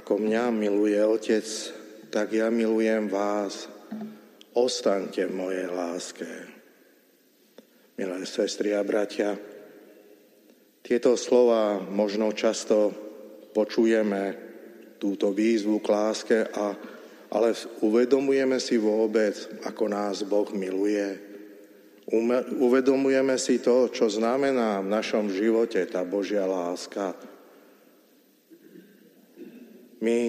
Ako mňa miluje Otec, tak ja milujem vás. Ostaňte v mojej láske. Milé sestry a bratia, tieto slova možno často počujeme, túto výzvu k láske, a, ale uvedomujeme si vôbec, ako nás Boh miluje. Uvedomujeme si to, čo znamená v našom živote tá Božia láska my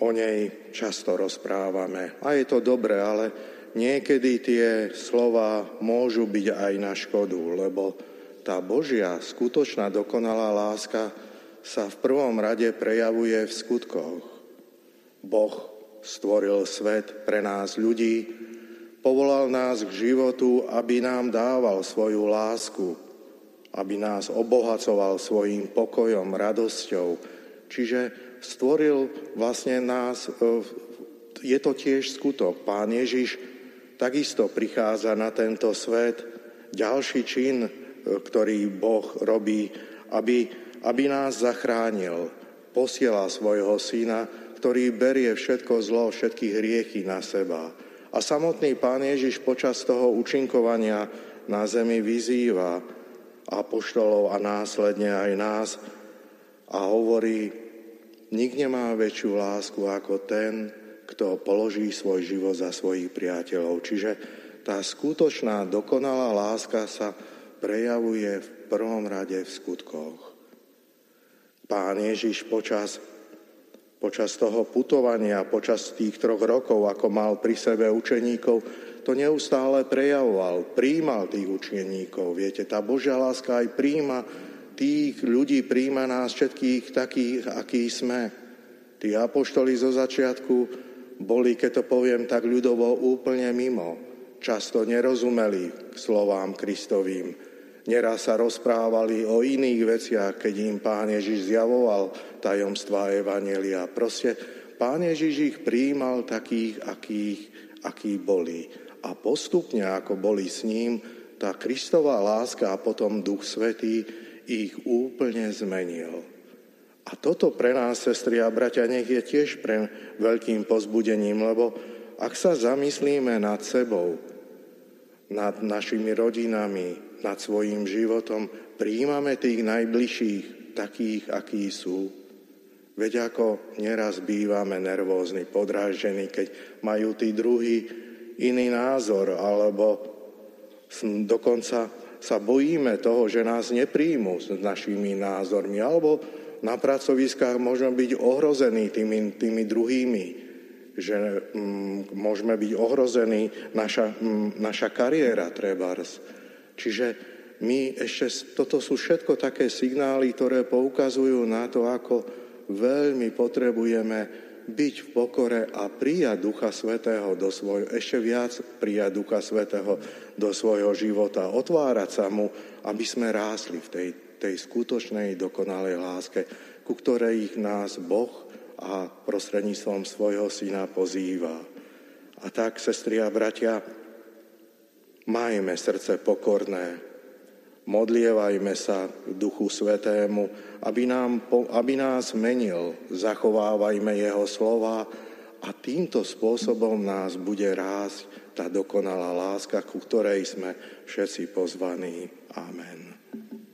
o nej často rozprávame. A je to dobré, ale niekedy tie slova môžu byť aj na škodu, lebo tá Božia skutočná dokonalá láska sa v prvom rade prejavuje v skutkoch. Boh stvoril svet pre nás ľudí, povolal nás k životu, aby nám dával svoju lásku, aby nás obohacoval svojim pokojom, radosťou. Čiže stvoril vlastne nás, e, je to tiež skutok. Pán Ježiš takisto prichádza na tento svet, ďalší čin, e, ktorý Boh robí, aby, aby nás zachránil. Posiela svojho syna, ktorý berie všetko zlo, všetky hriechy na seba. A samotný pán Ježiš počas toho účinkovania na zemi vyzýva apoštolov a následne aj nás a hovorí, Nik nemá väčšiu lásku ako ten, kto položí svoj život za svojich priateľov. Čiže tá skutočná, dokonalá láska sa prejavuje v prvom rade v skutkoch. Pán Ježiš počas, počas toho putovania, počas tých troch rokov, ako mal pri sebe učeníkov, to neustále prejavoval, príjmal tých učeníkov. Viete, tá Božia láska aj príjma tých ľudí príjma nás všetkých takých, akí sme. Tí apoštoli zo začiatku boli, keď to poviem tak ľudovo, úplne mimo. Často nerozumeli slovám Kristovým. Neraz sa rozprávali o iných veciach, keď im pán Ježiš zjavoval tajomstvá Evanelia. Proste pán Ježiš ich príjmal takých, akých, akí boli. A postupne, ako boli s ním, tá Kristová láska a potom Duch Svetý ich úplne zmenil. A toto pre nás, sestry a bratia, nech je tiež pre veľkým pozbudením, lebo ak sa zamyslíme nad sebou, nad našimi rodinami, nad svojim životom, príjmame tých najbližších takých, akí sú. Veď ako neraz bývame nervózni, podrážení, keď majú tí druhí iný názor, alebo dokonca sa bojíme toho, že nás nepríjmu s našimi názormi, alebo na pracoviskách môžeme byť ohrození tými, tými druhými, že mm, môžeme byť ohrození naša, mm, naša kariéra trebárs. Čiže my ešte, toto sú všetko také signály, ktoré poukazujú na to, ako veľmi potrebujeme byť v pokore a prijať Ducha Svetého do svojho, ešte viac prijať Ducha Svetého do svojho života, otvárať sa mu, aby sme rásli v tej, tej skutočnej dokonalej láske, ku ktorej ich nás Boh a prostredníctvom svojho syna pozýva. A tak, sestri a bratia, majme srdce pokorné, Modlievajme sa k Duchu Svetému, aby, nám, aby nás menil, zachovávajme Jeho slova a týmto spôsobom nás bude rásť tá dokonalá láska, ku ktorej sme všetci pozvaní. Amen.